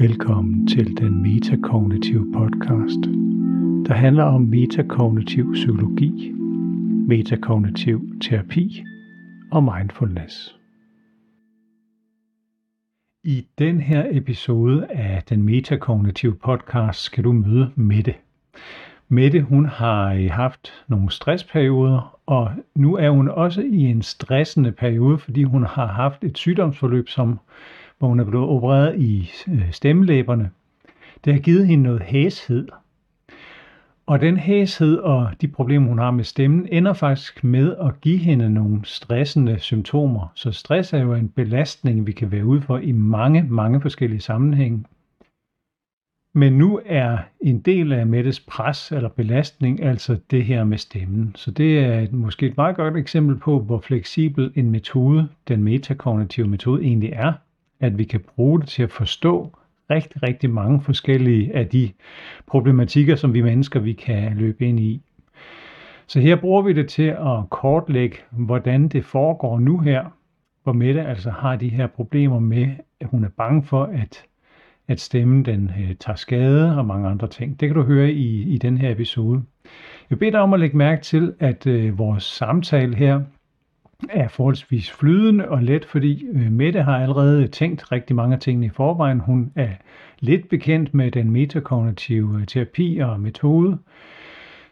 Velkommen til den metakognitive podcast, der handler om metakognitiv psykologi, metakognitiv terapi og mindfulness. I den her episode af den metakognitive podcast skal du møde Mette. Mette hun har øh, haft nogle stressperioder, og nu er hun også i en stressende periode, fordi hun har haft et sygdomsforløb, som hvor hun er blevet opereret i øh, stemmelæberne. Det har givet hende noget hæshed. Og den hæshed og de problemer, hun har med stemmen, ender faktisk med at give hende nogle stressende symptomer. Så stress er jo en belastning, vi kan være ude for i mange, mange forskellige sammenhænge. Men nu er en del af Mettes pres eller belastning altså det her med stemmen. Så det er et, måske et meget godt eksempel på, hvor fleksibel en metode, den metakognitive metode egentlig er at vi kan bruge det til at forstå rigtig, rigtig mange forskellige af de problematikker, som vi mennesker vi kan løbe ind i. Så her bruger vi det til at kortlægge, hvordan det foregår nu her, hvor Mette altså har de her problemer med, at hun er bange for, at, at stemmen den øh, tager skade og mange andre ting. Det kan du høre i, i den her episode. Jeg beder dig om at lægge mærke til, at øh, vores samtale her er forholdsvis flydende og let, fordi øh, Mette har allerede tænkt rigtig mange ting i forvejen. Hun er lidt bekendt med den metakognitive øh, terapi og metode.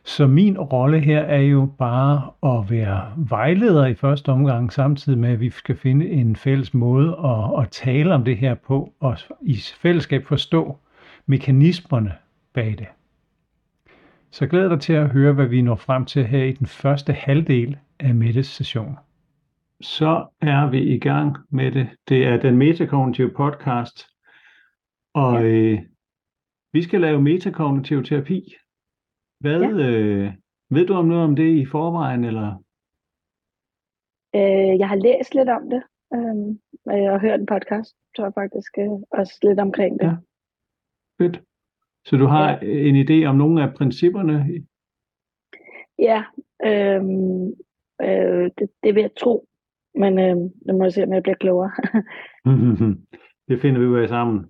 Så min rolle her er jo bare at være vejleder i første omgang, samtidig med, at vi skal finde en fælles måde at, at tale om det her på, og i fællesskab forstå mekanismerne bag det. Så glæder dig til at høre, hvad vi når frem til her i den første halvdel af Mettes session så er vi i gang med det. Det er den metakognitive podcast, og ja. øh, vi skal lave metakognitiv terapi. Hvad ja. øh, ved du om noget om det i forvejen, eller? Øh, jeg har læst lidt om det, øh, og hørt en podcast, tror jeg faktisk øh, også lidt omkring det. Ja. Fedt. Så du har ja. en idé om nogle af principperne? Ja, øh, øh, det, det vil jeg tro. Men øh, nu må jeg se, om jeg bliver klogere. det finder vi ud af sammen.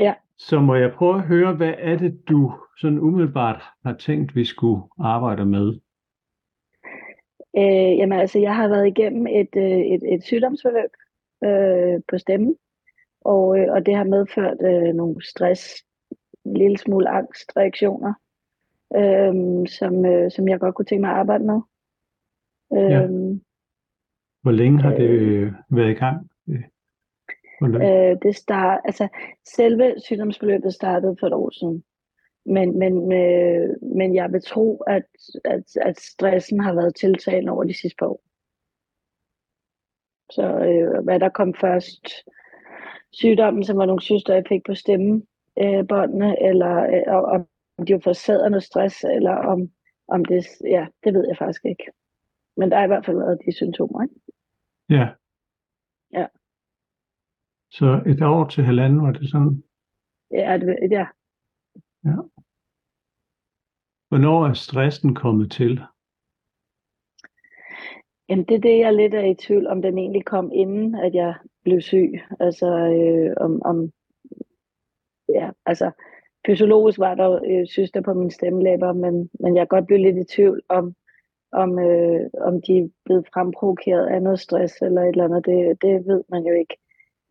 Ja. Så må jeg prøve at høre, hvad er det, du sådan umiddelbart har tænkt, vi skulle arbejde med? Øh, jamen altså, jeg har været igennem et, øh, et, et sygdomsforløb øh, på stemmen, og, øh, og det har medført øh, nogle stress, en lille smule angstreaktioner, øh, som, øh, som jeg godt kunne tænke mig at arbejde med. Øh, ja. Hvor længe har det øh, været i gang? Øh, det start, altså, selve sygdomsforløbet startede for et år siden. Men, men, øh, men jeg vil tro, at, at, at stressen har været tiltagende over de sidste par år. Så øh, hvad der kom først, sygdommen, som var nogle syster, jeg fik på stemmebåndene, øh, eller øh, om de var noget stress, eller om, om det, ja, det ved jeg faktisk ikke. Men der er i hvert fald været de symptomer, ikke? Ja. Ja. Så et år til halvanden, var det sådan? Ja, det, ja. ja. Hvornår er stressen kommet til? Jamen, det er det, jeg lidt er i tvivl om, den egentlig kom inden, at jeg blev syg. Altså, øh, om, om, ja, altså, fysiologisk var der øh, syster på min stemmelæber, men, men jeg godt blevet lidt i tvivl om, om, øh, om de er blevet fremprovokeret af noget stress eller et eller andet, det, det ved man jo ikke.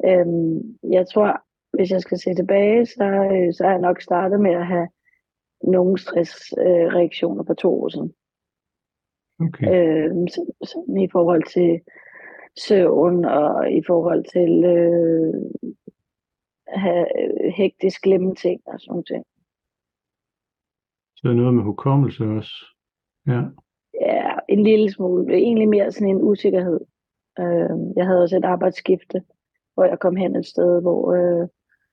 Øhm, jeg tror, hvis jeg skal se tilbage, så, øh, så er jeg nok startet med at have nogle stressreaktioner øh, for to år siden. Okay. Øhm, så, så, i forhold til søvn og i forhold til øh, have hektisk glemme ting og sådan noget. Så noget med hukommelse også. Ja. Ja, en lille smule. Egentlig mere sådan en usikkerhed. Øh, jeg havde også et arbejdsskifte, hvor jeg kom hen et sted, hvor, øh,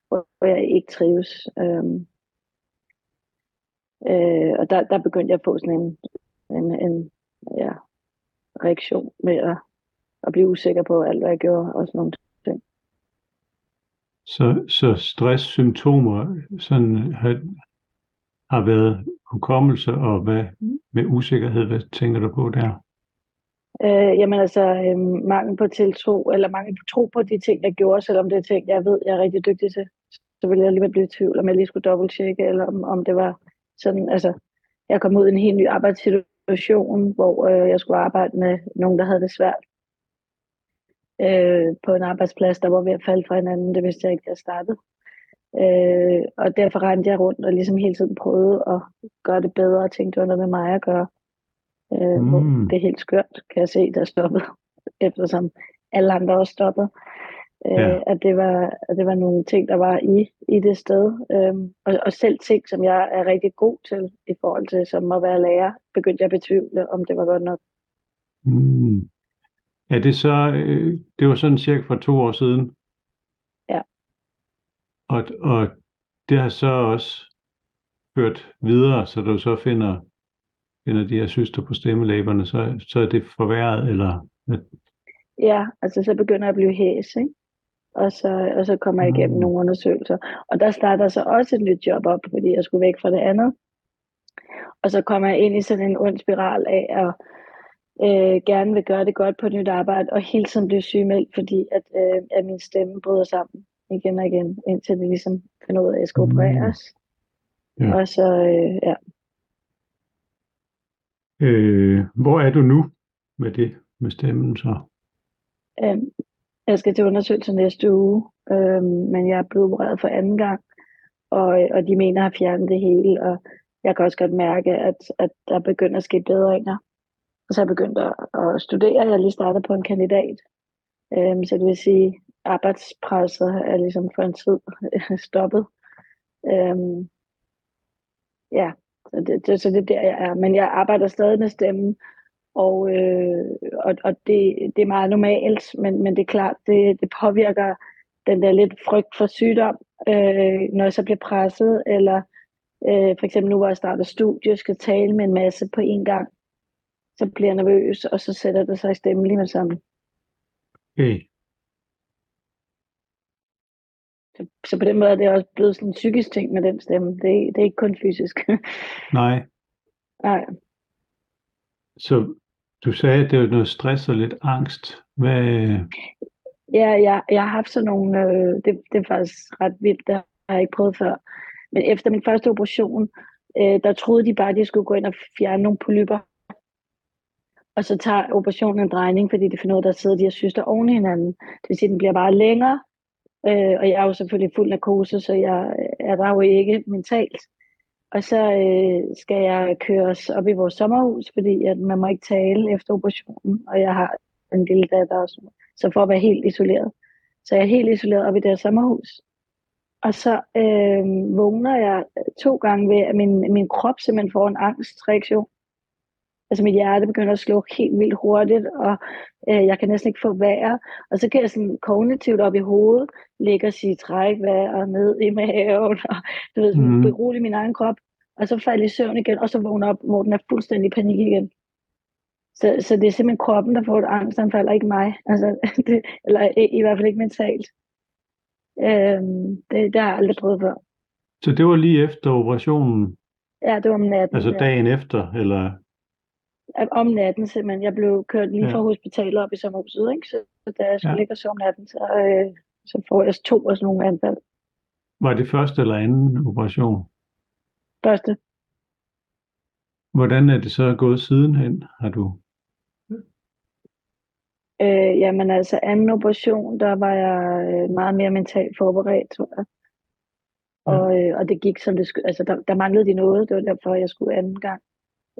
hvor jeg ikke trives. Øh, øh, og der, der begyndte jeg at få sådan en, en, en ja, reaktion med at, at blive usikker på alt, hvad jeg gjorde og sådan nogle ting. Så, så stresssymptomer sådan, har, har været hukommelse, og hvad med usikkerhed, hvad tænker du på der? Øh, jamen altså, øh, mangel på tiltro, eller mangel på tro på de ting, jeg gjorde, selvom det er ting, jeg ved, jeg er rigtig dygtig til. så ville jeg alligevel blive i tvivl, om jeg lige skulle dobbelttjekke, eller om, om det var sådan, altså, jeg kom ud i en helt ny arbejdssituation, hvor øh, jeg skulle arbejde med nogen, der havde det svært. Øh, på en arbejdsplads, der var ved at falde fra hinanden, det vidste jeg ikke, da jeg startede. Øh, og derfor rendte jeg rundt og ligesom hele tiden prøvede at gøre det bedre, og tænkte, det var noget med mig at gøre. Øh, mm. Det er helt skørt, kan jeg se, der stoppet, eftersom alle andre også stoppede. Øh, ja. at, det var, at det var nogle ting, der var i, i det sted. Øh, og, og selv ting, som jeg er rigtig god til i forhold til som at være lærer, begyndte jeg at betvivle, om det var godt nok. Mm. Er det så, øh, det var sådan cirka for to år siden? Og, og det har så også ført videre, så du så finder, finder de her syster på stemmelæberne, så, så er det forværret, eller? Ja, altså så begynder jeg at blive hæs, ikke? Og så, og så kommer jeg igennem mm. nogle undersøgelser. Og der starter så også et nyt job op, fordi jeg skulle væk fra det andet. Og så kommer jeg ind i sådan en ond spiral af at øh, gerne vil gøre det godt på et nyt arbejde, og hele tiden blive sygemeldt, fordi at, øh, at min stemme bryder sammen igen og igen, indtil det ligesom finder ud af, at jeg skal opereres. Mm. Ja. Og så, øh, ja. Øh, hvor er du nu med det, med stemmen så? Øh, jeg skal til undersøgelse næste uge, øh, men jeg er blevet opereret for anden gang, og, og de mener at fjerne det hele, og jeg kan også godt mærke, at, at der begynder at ske bedringer. Og så er jeg begyndt at, at studere. Jeg er lige startet på en kandidat. Øhm, så det vil sige, arbejdspresset er ligesom for en tid stoppet. Øhm, ja, så det, det, så det er der, jeg er. Men jeg arbejder stadig med stemmen, og, øh, og, og det, det er meget normalt, men, men det er klart, det, det påvirker den der lidt frygt for sygdom, øh, når jeg så bliver presset, eller øh, for eksempel nu, hvor jeg starter studie, skal tale med en masse på en gang, så bliver jeg nervøs, og så sætter det sig i stemmen lige med sammen. Okay. Så, så på den måde er det også blevet sådan en psykisk ting med den stemme. Det, er, det er ikke kun fysisk. Nej. Nej. Så du sagde, at det var noget stress og lidt angst. Hvad... Ja, jeg, jeg har haft sådan nogle, øh, det, det er faktisk ret vildt, det har jeg ikke prøvet før. Men efter min første operation, øh, der troede de bare, at de skulle gå ind og fjerne nogle polyper og så tager operationen en drejning, fordi det finder ud af, at der sidder de her syster oven i hinanden. Det vil sige, at den bliver bare længere, øh, og jeg er jo selvfølgelig fuld narkose, så jeg øh, er der jo ikke mentalt. Og så øh, skal jeg køres op i vores sommerhus, fordi at man må ikke tale efter operationen, og jeg har en lille datter også, så for at være helt isoleret. Så jeg er helt isoleret op i det her sommerhus. Og så øh, vågner jeg to gange ved, at min, min krop simpelthen får en angstreaktion altså mit hjerte begynder at slå helt vildt hurtigt, og øh, jeg kan næsten ikke få vejr. Og så kan jeg sådan kognitivt op i hovedet ligge og sige træk vejr ned i maven, og du ved, sådan, mm. berolige min egen krop. Og så falder i søvn igen, og så vågner op, hvor den er fuldstændig panik igen. Så, så det er simpelthen kroppen, der får et angstanfald, og ikke mig. Altså, det, eller i, i hvert fald ikke mentalt. Øhm, det, det har jeg aldrig prøvet før. Så det var lige efter operationen? Ja, det var om natten. Altså dagen ja. efter, eller? Om natten simpelthen. Jeg blev kørt lige ja. fra hospitalet op i sommerhuset, ikke? Så, så da jeg skulle ja. ligge og sove om natten, så, øh, så får jeg to af sådan nogle anfald. Var det første eller anden operation? Første. Hvordan er det så gået sidenhen? Har du? Øh, jamen altså anden operation, der var jeg øh, meget mere mentalt forberedt, tror jeg. Og, øh, og det gik som det skulle. Altså der, der manglede de noget, det var derfor, jeg skulle anden gang.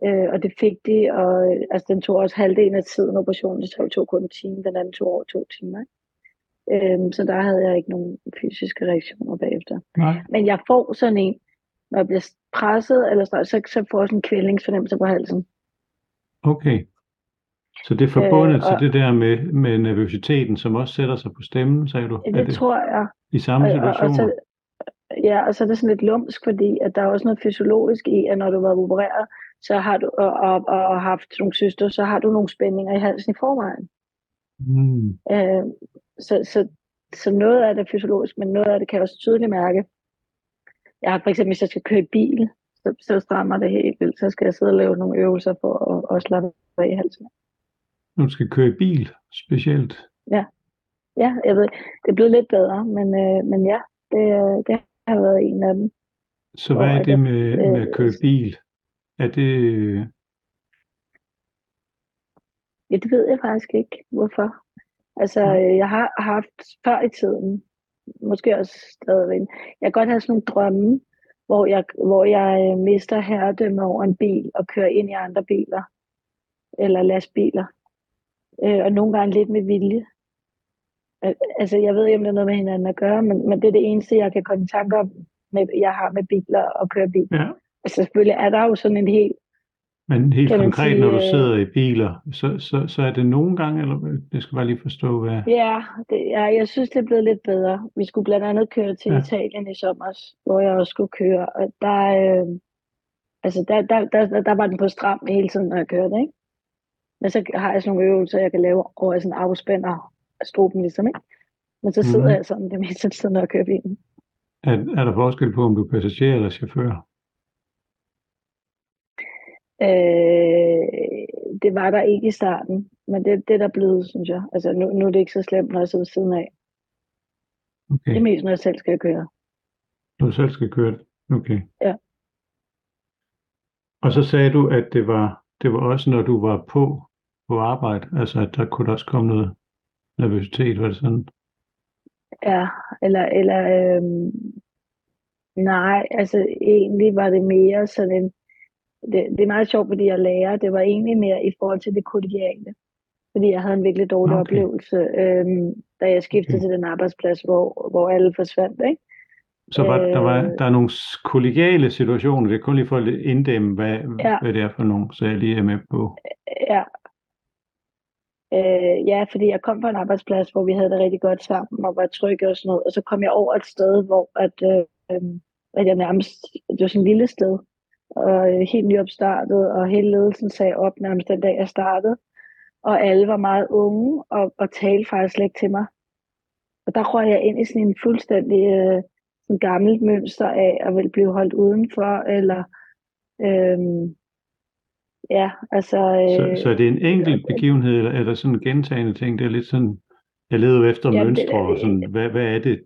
Øh, og det fik de, og altså, den tog også halvdelen af tiden operationen, det tog kun en time, den anden tog over to timer. Ikke? Øh, så der havde jeg ikke nogen fysiske reaktioner bagefter. Nej. Men jeg får sådan en, når jeg bliver presset, eller så, så får jeg sådan en kvælningsfornemmelse på halsen. Okay. Så det er forbundet øh, og, til det der med, med nervøsiteten, som også sætter sig på stemmen, sagde du? Det, det tror jeg. I samme situation? Og, og så, ja, og så er det sådan lidt lumsk, fordi at der er også noget fysiologisk i, at når du har været opereret, så har du, og, og, og haft nogle søster, så har du nogle spændinger i halsen i forvejen. Mm. Øh, så, så, så noget af det er fysiologisk, men noget af det kan jeg også tydeligt mærke. Jeg har for eksempel, hvis jeg skal køre bil, så, så strammer det helt vildt. Så skal jeg sidde og lave nogle øvelser for at, at slappe af i halsen. Når du skal køre bil, specielt? Ja, ja jeg ved, det er blevet lidt bedre, men, øh, men ja, det, det har været en af dem. Så hvad er det med, med at køre bil? Er det... Ja, det ved jeg faktisk ikke, hvorfor. Altså, jeg har haft før i tiden, måske også stadigvæk, jeg kan godt have sådan nogle drømme, hvor jeg, hvor jeg øh, mister herredømme over en bil og kører ind i andre biler eller lastbiler. Øh, og nogle gange lidt med vilje. Altså, jeg ved ikke, om det er noget med hinanden at gøre, men, men det er det eneste, jeg kan komme i tanke om, med, jeg har med biler og køre bil. Ja. Altså, selvfølgelig er der jo sådan en helt Men helt konkret, sige, når du øh, sidder i biler, så, så, så er det nogle gange, eller jeg skal bare lige forstå, hvad... Ja, det, ja, jeg synes, det er blevet lidt bedre. Vi skulle blandt andet køre til Ja. Italien i sommer, hvor jeg også skulle køre. Og der, øh, altså der, der, der, der var den på stram hele tiden, når jeg kørte, ikke? Men så har jeg sådan nogle øvelser, jeg kan lave, hvor jeg sådan afspænder struben ligesom, ikke? Men så sidder Mhm. jeg sådan det meste af tiden, når jeg kører bilen. Er, er der forskel på, om du er passager eller chauffør? Øh, det var der ikke i starten, men det, det er der blevet, synes jeg. Altså nu, nu er det ikke så slemt, når jeg sidder ved siden af. Det Okay, er mest, når jeg selv skal køre. du selv skal køre det. Okay. Ja. Og så sagde du, at det var, det var også, når du var på, på arbejde, altså at der kunne der også komme noget nervøsitet, var det sådan? Ja, eller, eller øhm, nej, altså egentlig var det mere sådan en, det, det er meget sjovt, fordi jeg lærer, det var egentlig mere i forhold til det kollegiale. Fordi jeg havde en virkelig dårlig Okay. oplevelse, øhm, da jeg skiftede Okay. til den arbejdsplads, hvor, hvor alle forsvandt, ikke? Så var, der, var, Øh. der er nogle kollegiale situationer, det er kun lige for at inddæmme, hvad, Ja. hvad det er for nogle, så jeg lige er med på. Ja. Øh, ja, fordi jeg kom på en arbejdsplads, hvor vi havde det rigtig godt sammen og var trygge og sådan noget. Og så kom jeg over et sted, hvor at, øh, at jeg nærmest, det var sådan et lille sted, og øh, helt nyopstartet, og hele ledelsen sagde op nærmest den dag, jeg startede. Og alle var meget unge og, og talte faktisk slet ikke til mig. Og der røg jeg ind i sådan en fuldstændig øh, sådan gammelt mønster af at vil blive holdt udenfor, eller øh, ja, altså... Øh, Så, så er det en enkelt begivenhed, eller er der sådan en gentagende ting? Det er lidt sådan, jeg leder efter det- mønstre, og sådan, hvad, hvad er det?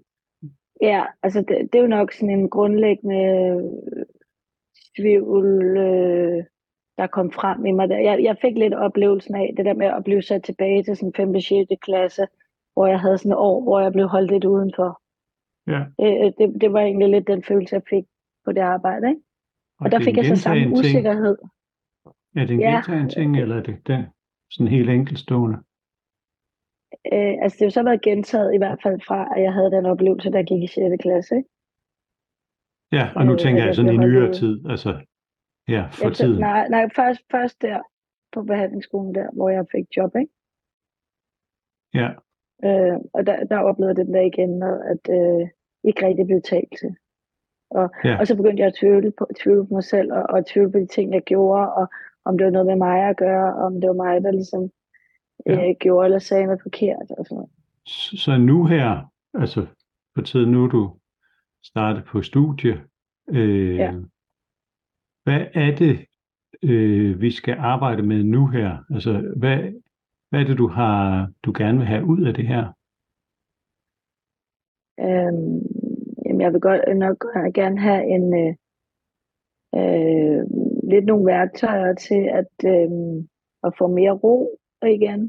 Ja, altså det, det er jo nok sådan en grundlæggende tvivl, øh, der kom frem i mig. Der. Jeg, jeg fik lidt oplevelsen af det der med at blive sat tilbage til sådan 5. og 6. klasse, hvor jeg havde sådan et år, hvor jeg blev holdt lidt udenfor. Ja, Øh, det, det var egentlig lidt den følelse, jeg fik på det arbejde. Ikke? Og, der det er fik jeg så samme ting. usikkerhed. Er det en Ja. gentagen ting, eller er det den sådan helt enkeltstående? Øh, altså det har så været gentaget i hvert fald fra, at jeg havde den oplevelse, der gik i 6. klasse. Ikke? Ja, og nu Øh, tænker jeg sådan i nyere tid, altså ja, for Jeg tiden. Nej, nej først, først der på behandlingsskolen der, hvor jeg fik job. Ikke? Ja, Øh, og der, der oplevede den der igen, og at øh, ikke rigtig blev talt til. Og, Ja. og så begyndte jeg at tvivle på, tvivle på mig selv, og, og tvivle på de ting, jeg gjorde, og om det var noget med mig at gøre, om det var mig, der ligesom Ja. øh, gjorde eller sagde noget forkert. Og sådan noget. så så nu her, altså på tiden nu er du startet på studie, øh, Ja. hvad er det, øh, vi skal arbejde med nu her? Altså, hvad, hvad er det, du har, du gerne vil have ud af det her? Øhm, jamen, jeg vil godt nok gerne have en øh, øh, lidt nogle værktøjer til at, øh, at få mere ro igen.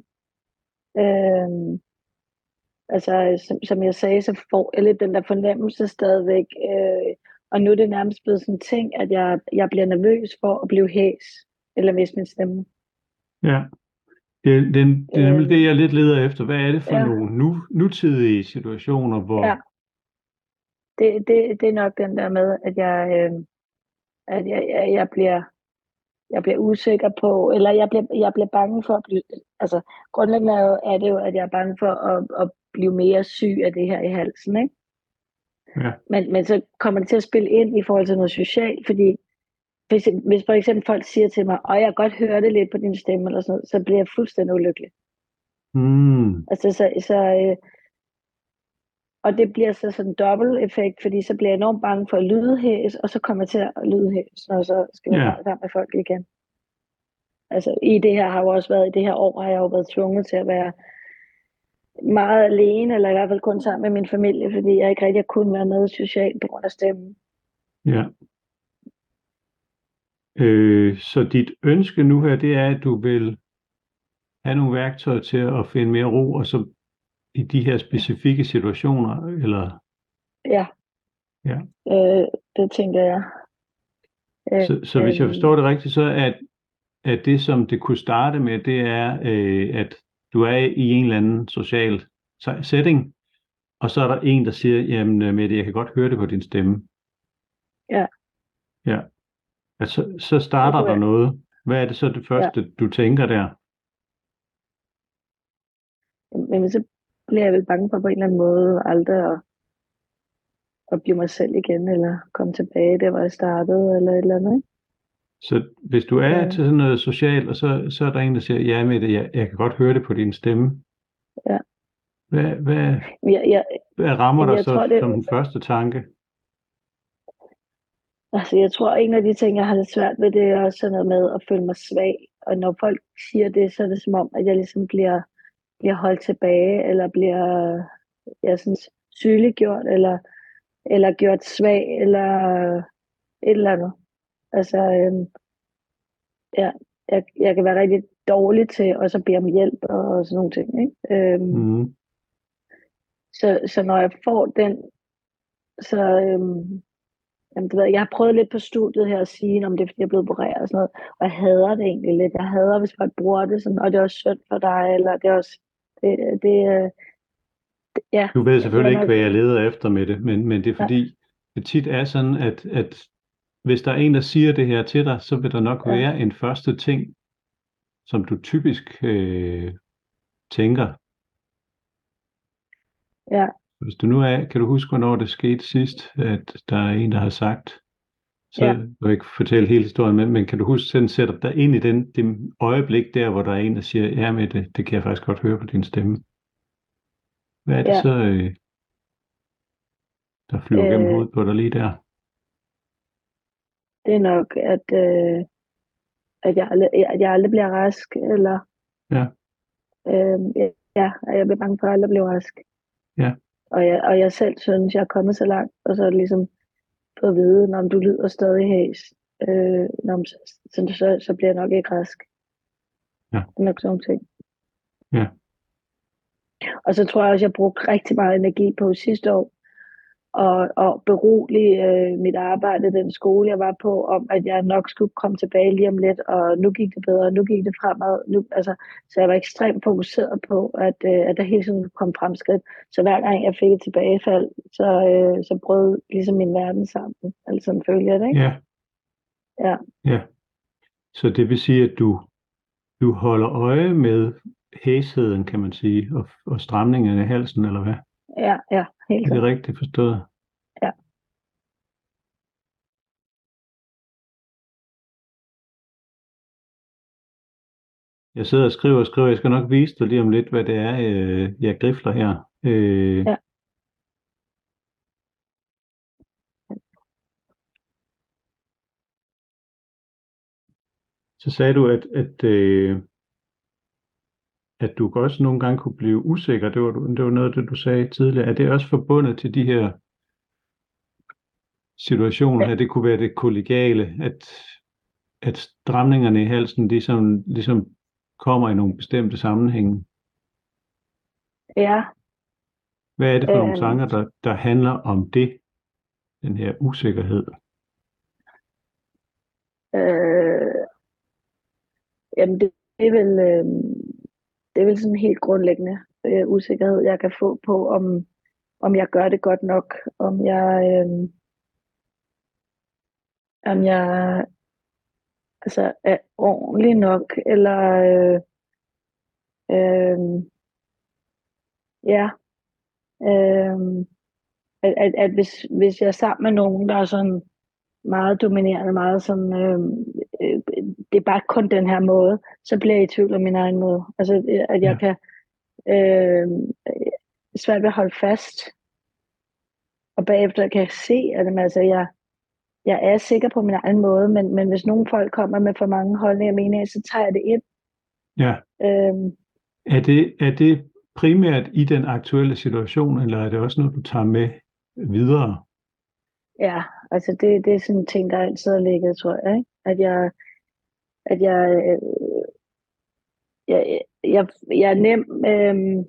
Øh, altså, som, som jeg sagde, så får jeg lidt den der fornemmelse stadigvæk. Øh, og nu er det nærmest blevet sådan en ting, at jeg, jeg bliver nervøs for at blive hæs eller miste min stemme. Ja. Det, det, det er nemlig Øh, det, jeg lidt leder efter. Hvad er det for ja. nogle nu, nutidige situationer, hvor... Ja. Det, det, det er nok den der med, at jeg, øh, at jeg, jeg, jeg bliver jeg bliver usikker på, eller jeg bliver, jeg bliver bange for at blive, altså grundlæggende er, jo, er det jo, at jeg er bange for at, at blive mere syg af det her i halsen, ikke? Ja. Men, men så kommer det til at spille ind i forhold til noget socialt, fordi hvis, hvis for eksempel folk siger til mig, og jeg kan godt høre det lidt på din stemme, eller sådan noget, så bliver jeg fuldstændig ulykkelig. Hmm, Altså, så, så, øh, og det bliver så sådan en dobbelt effekt, fordi så bliver jeg enormt bange for at lyde hæs, og så kommer jeg til at lyde hæs, når jeg så skal være yeah. sammen med folk igen. Altså i det her har jo også været, i det her år har jeg jo været tvunget til at være meget alene, eller i hvert fald kun sammen med min familie, fordi jeg ikke rigtig kunne være med socialt på grund af stemmen. Ja. Øh, så dit ønske nu her, det er, at du vil have nogle værktøjer til at finde mere ro, og så i de her specifikke situationer, eller? Ja. Ja. Øh, det tænker jeg. Øh, så, så hvis jeg øh, forstår det rigtigt, så er, at det, som det kunne starte med, det er, øh, at du er i en eller anden social setting, og så er der en, der siger, jamen øh, Mette, jeg kan godt høre det på din stemme. Ja. Ja. Altså, så starter der noget. Hvad er det så det første, ja. du tænker der? Men så bliver jeg vel bange for på en eller anden måde aldrig at, at blive mig selv igen, eller komme tilbage der, hvor jeg startede, eller et eller andet. Ikke? Så hvis du er ja. til sådan noget socialt, og så, så er der en, der siger, ja med det, jeg, jeg kan godt høre det på din stemme. Ja. Hvad, hvad, ja, ja. hvad rammer dig så tror, det... som den første tanke? Altså, jeg tror, en af de ting, jeg har lidt svært ved, det er også sådan noget med at føle mig svag. Og når folk siger det, så er det som om, at jeg ligesom bliver, bliver holdt tilbage, eller bliver jeg sådan sygeliggjort, eller, eller gjort svag, eller et eller andet. Altså, øhm, ja, jeg, jeg kan være rigtig dårlig til også at bede om hjælp og sådan nogle ting. Ikke? Øhm, mm. så, så når jeg får den, så, øhm, jamen, det ved jeg, jeg har prøvet lidt på studiet her at sige, om det er, fordi jeg er blevet opereret og sådan noget, og jeg hader det egentlig lidt. Jeg hader, hvis folk bruger det sådan, og det er også synd for dig, eller det er også, det, det, øh, det ja. Du ved selvfølgelig ikke, hvad jeg leder efter med det, men, men det er fordi, ja. det tit er sådan, at, at hvis der er en, der siger det her til dig, så vil der nok ja. være en første ting, som du typisk øh, tænker. Ja. Hvis du nu er, kan du huske, hvornår det skete sidst, at der er en, der har sagt, så ja. jeg vil ikke fortælle hele historien, men, men kan du huske, sådan sætter dig ind i den, det øjeblik der, hvor der er en, der siger, ja med det, det kan jeg faktisk godt høre på din stemme. Hvad er det ja. så, øh, der flyver øh, gennem hovedet på dig lige der? det er nok, at, øh, at, jeg aldrig, at jeg aldrig bliver rask, eller ja. øh, ja, at jeg bliver bange for at aldrig blive rask. Ja. Og jeg, og jeg selv synes, jeg er kommet så langt, og så er det ligesom på at vide, når du lyder stadig hæs, øh, når, så, så, så bliver jeg nok ikke rask. Ja. Nok sådan ting. Ja. Og så tror jeg også, jeg brugte rigtig meget energi på sidste år, og, og berolige øh, mit arbejde, den skole, jeg var på, om at jeg nok skulle komme tilbage lige om lidt, og nu gik det bedre, nu gik det fremad. Nu, altså, så jeg var ekstremt fokuseret på, at, øh, at der hele tiden kom fremskridt. Så hver gang jeg fik et tilbagefald, så, øh, så brød ligesom min verden sammen. Altså sådan følger det, ikke? Ja. Ja. ja. Så det vil sige, at du, du holder øje med hæsheden, kan man sige, og, og stramningen i halsen, eller hvad? Ja, ja, helt Er det rigtigt forstået? Ja. Jeg sidder og skriver og skriver. Jeg skal nok vise dig lige om lidt, hvad det er, øh, jeg grifler her. Øh, ja. Så sagde du, at, at øh, at du også nogle gange kunne blive usikker. Det var, det var noget af det, du sagde tidligere. Er det også forbundet til de her situationer, at det kunne være det kollegiale, at, at stramningerne i halsen ligesom, ligesom kommer i nogle bestemte sammenhænge? Ja. Hvad er det for øh, nogle tanker, der, der handler om det, den her usikkerhed? Øh, jamen det, det er vel... Øh, det er vel sådan helt grundlæggende øh, usikkerhed, jeg kan få på, om, om jeg gør det godt nok, om jeg, øh, om jeg altså, er ordentlig nok, eller øh, øh, ja, øh, at, at, at hvis, hvis jeg er sammen med nogen, der er sådan meget dominerende, meget sådan, øh, det er bare kun den her måde, så bliver jeg i tvivl om min egen måde. Altså, at jeg ja. kan øh, svært ved at holde fast, og bagefter kan jeg se, at altså, jeg, jeg er sikker på min egen måde, men, men hvis nogle folk kommer med for mange holdninger og meninger, så tager jeg det ind. Ja. Øhm, er, det, er det primært i den aktuelle situation, eller er det også noget, du tager med videre? Ja, altså det, det er sådan en ting, der altid har ligget, tror jeg. Ikke? At jeg, at jeg, øh, jeg, jeg, jeg er nem, øh,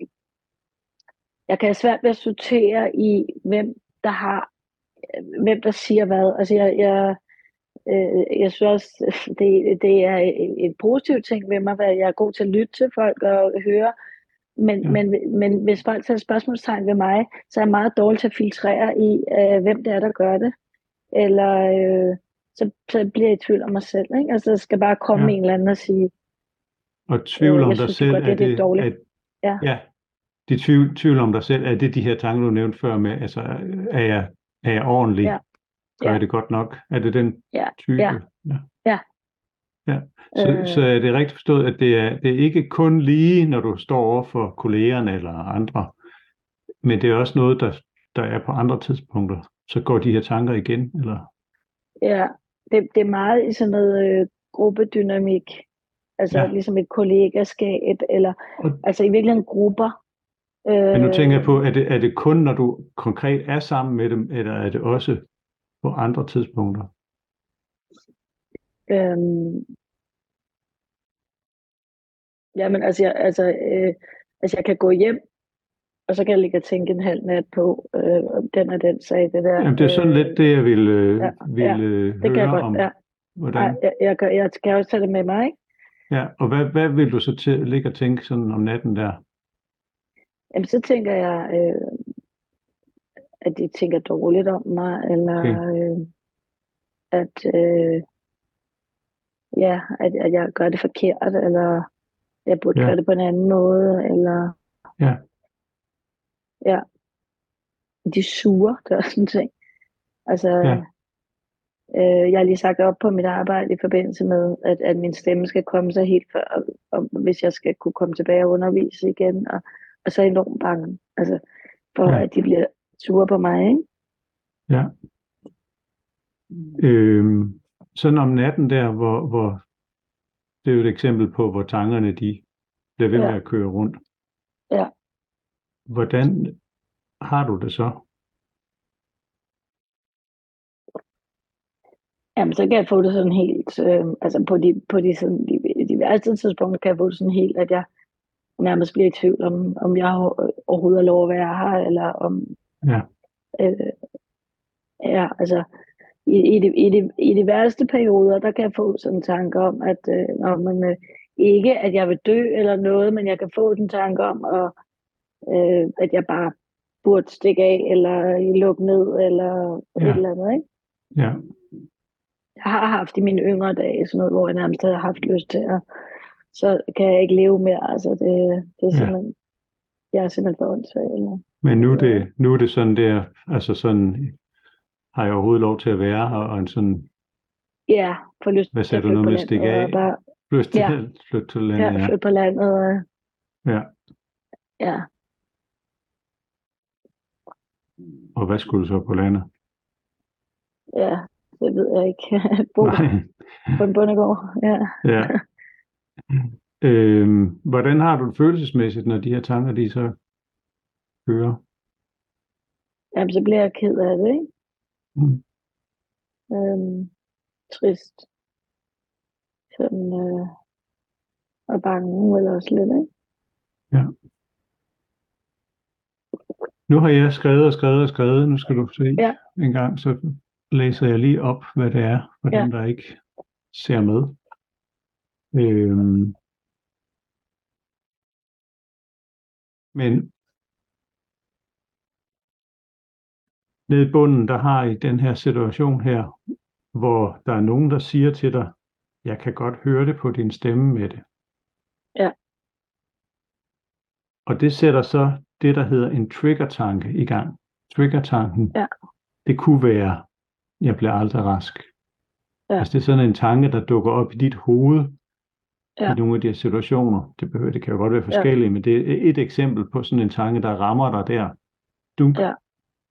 jeg kan have svært ved at sortere i, hvem der har, hvem der siger hvad. Altså jeg, jeg, øh, jeg synes også, det, det er en positiv ting ved mig, at jeg er god til at lytte til folk og høre, men, ja. men, men hvis folk tager spørgsmålstegn ved mig, så er jeg meget dårlig til at filtrere i, øh, hvem det er, der gør det. Eller øh, så, bliver jeg i tvivl om mig selv. Ikke? Altså, der skal bare komme ja. en eller anden og sige, og tvivl øh, om dig synes, selv, det, er det, det dårligt. At, ja. ja, de tvivl, tvivl om dig selv, er det de her tanker, du nævnte før med, altså, er jeg, er jeg ordentlig? Ja. Gør ja. jeg det godt nok? Er det den ja. type? Ja. ja. ja. Ja, så, øh, så er det rigtigt forstået, at det er, det er ikke kun lige, når du står over for kollegerne eller andre, men det er også noget, der, der er på andre tidspunkter. Så går de her tanker igen, eller? Ja, det, det er meget i sådan noget øh, gruppedynamik, altså ja. ligesom et kollegaskab, eller og, altså i virkeligheden grupper. Øh, men nu tænker jeg på, er det, er det kun, når du konkret er sammen med dem, eller er det også på andre tidspunkter? Øhm, jamen, altså, jeg, altså, øh, altså, jeg kan gå hjem, og så kan jeg ligge og tænke en halv nat på, øh, om den og den sag, det der. Jamen, det er sådan øh, lidt det, jeg vil, øh, ja, vil ja, øh, det høre kan jeg godt, om. Ja. Hvordan? Ej, jeg, jeg, jeg, jeg skal også tage det med mig, ikke? Ja, og hvad, hvad vil du så til, ligge og tænke sådan om natten der? Jamen, så tænker jeg, øh, at de tænker dårligt om mig, eller okay. øh, at, øh, ja, at, at jeg gør det forkert, eller jeg burde ja. gøre det på en anden måde, eller... Ja. Ja. De er sure, det er sådan en ting. Altså, ja. øh, jeg har lige sagt op på mit arbejde i forbindelse med, at, at min stemme skal komme sig helt før, og, og hvis jeg skal kunne komme tilbage og undervise igen, og, og så er jeg enormt bange, altså, for ja. at de bliver sure på mig, ikke? Ja. Øhm, sådan om natten der, hvor, hvor det er jo et eksempel på, hvor tankerne de bliver ved ja. med at køre rundt. Ja. Hvordan har du det så? Jamen, så kan jeg få det sådan helt, øh, altså på de, på de, sådan, de, de værste tidspunkter kan jeg få det sådan helt, at jeg nærmest bliver i tvivl om, om jeg overhovedet er lov at være her, eller om, ja, øh, ja altså, i, i, de, i, de, i de værste perioder, der kan jeg få sådan en tanke om, at øh, når man, øh, ikke at jeg vil dø eller noget, men jeg kan få en tanke om, at, øh, at jeg bare burde stikke af, eller lukke ned, eller ja. et eller andet, ikke? Ja. Jeg har haft i mine yngre dage sådan noget, hvor jeg nærmest havde haft lyst til at, så kan jeg ikke leve mere, altså det, det er simpelthen, ja. jeg er simpelthen for åndssvag. Men nu er det, nu er det sådan der, altså sådan har jeg overhovedet lov til at være her, og en sådan... Ja, for lyst Hvad sagde du noget med at stikke af? Bare, flytte, ja. til, flytte til landet, ja. flytte på landet. Og... Ja. Ja. Og hvad skulle du så på landet? Ja, det ved jeg ikke. Bo Nej. på en bundegård, ja. ja. Øhm, hvordan har du det følelsesmæssigt, når de her tanker, de så kører? Jamen, så bliver jeg ked af det, ikke? Mm. Øhm, trist. Sådan, øh, og bange eller også lidt, ikke? Ja. Nu har jeg skrevet og skrevet og skrevet. Nu skal du se ja. en gang, så læser jeg lige op, hvad det er, for ja. dem, der ikke ser med. Øhm. Men nede i bunden, der har I den her situation her, hvor der er nogen, der siger til dig, jeg kan godt høre det på din stemme med det. Ja. Og det sætter så det, der hedder en trigger-tanke i gang. Trigger-tanken, ja. det kunne være, jeg bliver aldrig rask. Ja. Altså det er sådan en tanke, der dukker op i dit hoved ja. i nogle af de her situationer. Det, behøver, det kan jo godt være forskellige, ja. men det er et eksempel på sådan en tanke, der rammer dig der. Dunk. Ja.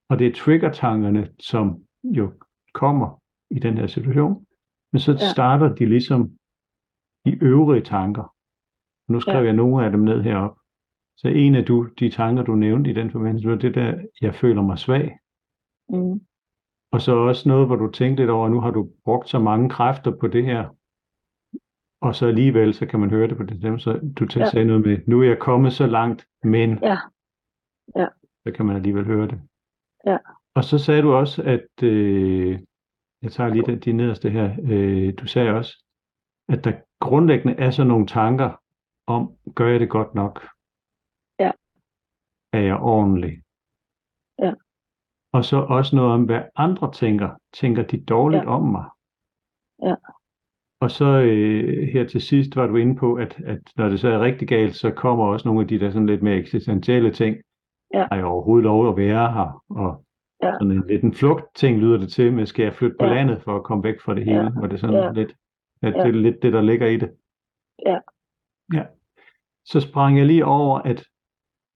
Og det er trigger-tankerne, som jo kommer i den her situation. Men så ja. starter de ligesom de øvrige tanker. Nu skriver ja. jeg nogle af dem ned herop. Så en af du, de tanker, du nævnte i den forbindelse, var det der, jeg føler mig svag. Mm. Og så også noget, hvor du tænkte lidt over, at nu har du brugt så mange kræfter på det her, og så alligevel, så kan man høre det på det stemme, så du til Ja. sagde noget med, nu er jeg kommet så langt, men Ja. Ja. så kan man alligevel høre det. Ja. Og så sagde du også, at, øh, jeg tager lige de, de nederste her, øh, du sagde også, at der grundlæggende er så nogle tanker om, gør jeg det godt nok? Er jeg ordentlig? Ja. Og så også noget om, hvad andre tænker. Tænker de dårligt Ja. om mig? Ja. Og så øh, her til sidst var du inde på, at, at når det så er rigtig galt, så kommer også nogle af de der sådan lidt mere eksistentielle ting. Ja. Har jeg overhovedet lov at være her? Og Ja. sådan en lidt en flugt-ting lyder det til, med skal jeg flytte på Ja. landet for at komme væk fra det hele? Ja. Hvor det sådan Ja. lidt, at Ja. det er lidt det, der ligger i det. Ja. Ja. Så sprang jeg lige over, at,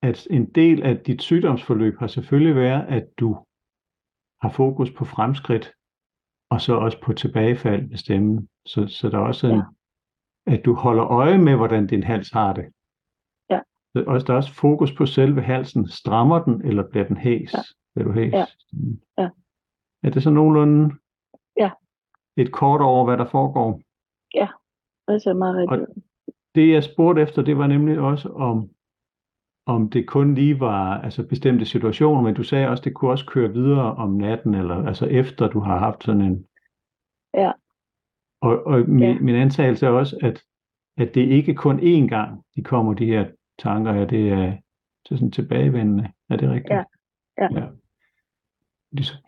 at en del af dit sygdomsforløb har selvfølgelig været, at du har fokus på fremskridt, og så også på tilbagefald med stemmen. Så, så der er også en, Ja. at du holder øje med, hvordan din hals har det. Ja. Er også, der er også fokus på selve halsen. Strammer den, eller bliver den hæs? Ja. Bliver du hæs? Ja. Ja. Er det så nogenlunde Ja. et kort over, hvad der foregår? Det ser meget rigtigt Og-. Det jeg spurgte efter, det var nemlig også om, om det kun lige var altså bestemte situationer, men du sagde også, det kunne også køre videre om natten, eller altså efter du har haft sådan en... Ja. Og, og min, Ja. min antagelse er også, at, at det ikke kun én gang, de kommer, de her tanker her, det er, det er sådan tilbagevendende. Er det rigtigt? Ja. Ja. ja.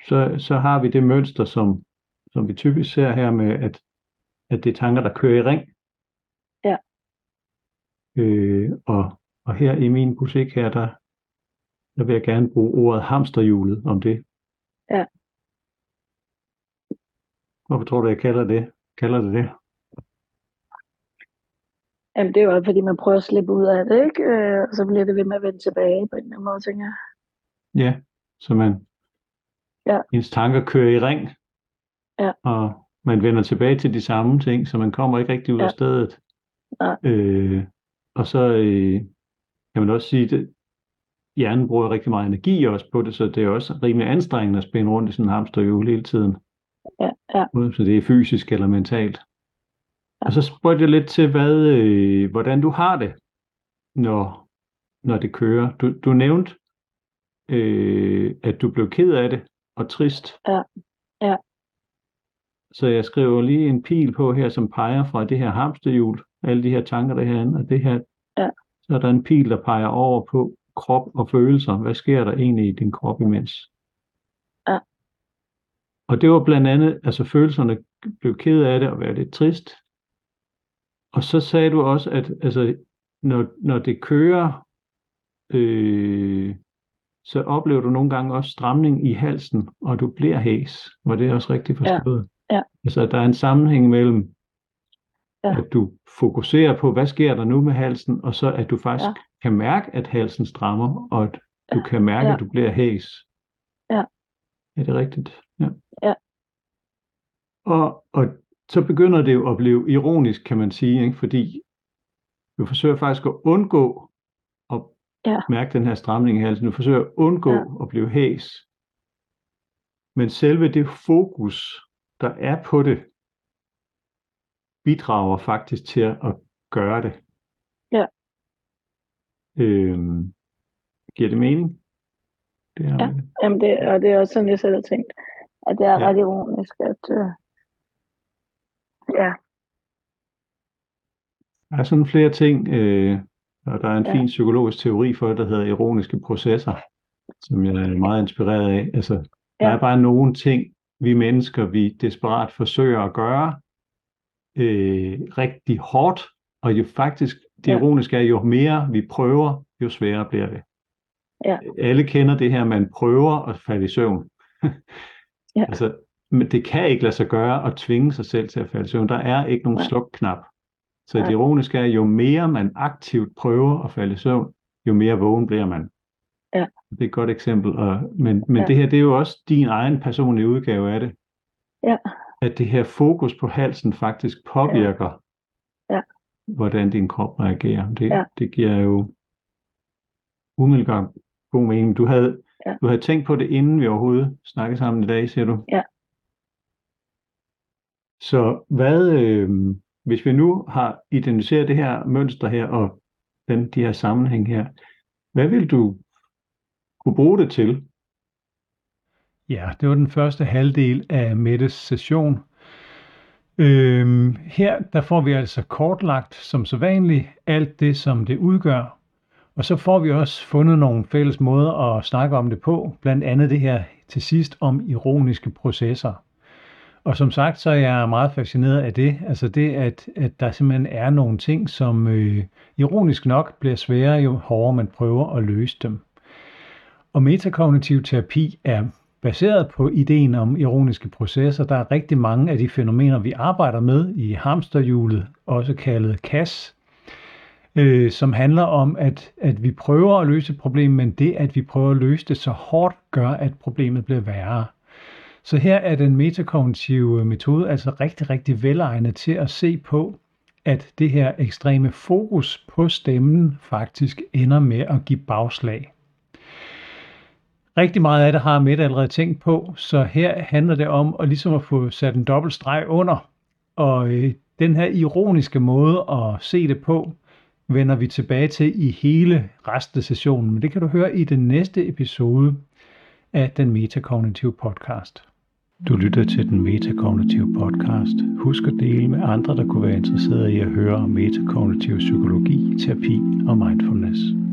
Så, så har vi det mønster, som, som vi typisk ser her med, at, at det er tanker, der kører i ring. Ja. Øh, og, og her i min musik her, der, der vil jeg gerne bruge ordet hamsterhjulet om det. Ja. Hvorfor tror du, jeg kalder det? Kalder det det? Jamen, det er jo fordi man prøver at slippe ud af det, ikke? Øh, og så bliver det ved med at vende tilbage på en eller anden måde, tænker jeg. Ja, så man, Ja. ens tanker kører i ring, Ja. og man vender tilbage til de samme ting, så man kommer ikke rigtig ud Ja. af stedet. Nej. Øh, og så øh, kan man også sige, at hjernen bruger rigtig meget energi også på det, så det er også rimelig anstrengende at spænde rundt i sådan en hamsterhjul hele tiden. Ja, ja. Både Så det er fysisk eller mentalt. Og så spurgte jeg lidt til, hvad, øh, hvordan du har det, når, når det kører. Du, du nævnte, øh, at du blev ked af det og trist. Ja. Ja. Så jeg skriver lige en pil på her, som peger fra det her hamsterhjul, alle de her tanker, der er herinde, og det her. Ja. Så er der en pil, der peger over på krop og følelser. Hvad sker der egentlig i din krop imens? Ja. Og det var blandt andet, altså følelserne blev ked af det og være lidt trist. Og så sagde du også, at altså, når, når det kører, øh, så oplever du nogle gange også stramning i halsen, og du bliver hæs. Var det også rigtigt forstået? Ja. Altså, at der er en sammenhæng mellem, Ja. at du fokuserer på, hvad sker der nu med halsen, og så at du faktisk Ja. kan mærke, at halsen strammer, og at du kan mærke, Ja. at du bliver hæs. Ja. Er det rigtigt? Ja. Ja. Og, og så begynder det jo at blive ironisk, kan man sige, ikke? fordi du forsøger faktisk at undgå at Ja. mærke den her stramning i halsen. Du forsøger at undgå Ja. at blive hæs. Men selve det fokus, der er på det, bidrager faktisk til at gøre det. Ja. Øhm, giver det mening? Det er Ja. Jamen, det, og det er også sådan, jeg selv har tænkt, at det er Ja. ret ironisk, at øh, ja, Der er sådan flere ting, øh, og der er en Ja. fin psykologisk teori for det, der hedder ironiske processer, som jeg er meget inspireret af. Altså, der Ja. er bare nogle ting, vi mennesker, vi desperat forsøger at gøre øh, rigtig hårdt, og jo faktisk, det Ja. ironiske er, jo mere vi prøver, jo sværere bliver det. Ja. Alle kender det her, man prøver at falde i søvn. Ja. altså, men det kan ikke lade sig gøre at tvinge sig selv til at falde i søvn. Der er ikke nogen Nej. slukknap. Så Nej. det ironiske er, jo mere man aktivt prøver at falde i søvn, jo mere vågen bliver man. Ja. Det er et godt eksempel. Og, men men Ja. det her, det er jo også din egen personlige udgave af det. Ja. At det her fokus på halsen faktisk påvirker, Ja. hvordan din krop reagerer. Det, Ja. det giver jo umiddelbart god mening. Du havde, ja. du havde tænkt på det, inden vi overhovedet snakkede sammen i dag, siger du? Ja. Så hvad, øh, hvis vi nu har identificeret det her mønster her, og den, de her sammenhæng her, hvad vil du kunne bruge det til? Ja, det var den første halvdel af Mettes session. Øhm, her der får vi altså kortlagt som så vanligt alt det, som det udgør. Og så får vi også fundet nogle fælles måder at snakke om det på, blandt andet det her til sidst om ironiske processer. Og som sagt, så er jeg meget fascineret af det. Altså det, at, at der simpelthen er nogle ting, som øh, ironisk nok bliver sværere, jo hårdere man prøver at løse dem. Og metakognitiv terapi er baseret på ideen om ironiske processer. Der er rigtig mange af de fænomener, vi arbejder med i hamsterhjulet, også kaldet KAS, øh, som handler om, at, at vi prøver at løse et problem, men det, at vi prøver at løse det så hårdt, gør, at problemet bliver værre. Så her er den metakognitive metode altså rigtig, rigtig velegnet til at se på, at det her ekstreme fokus på stemmen faktisk ender med at give bagslag. Rigtig meget af det har Mette allerede tænkt på, så her handler det om at ligesom at få sat en dobbelt streg under. Og øh, den her ironiske måde at se det på, vender vi tilbage til i hele resten af sessionen. Men det kan du høre i den næste episode af den Metakognitive podcast. Du lytter til den Metakognitive podcast. Husk at dele med andre, der kunne være interesserede i at høre om metakognitiv psykologi, terapi og mindfulness.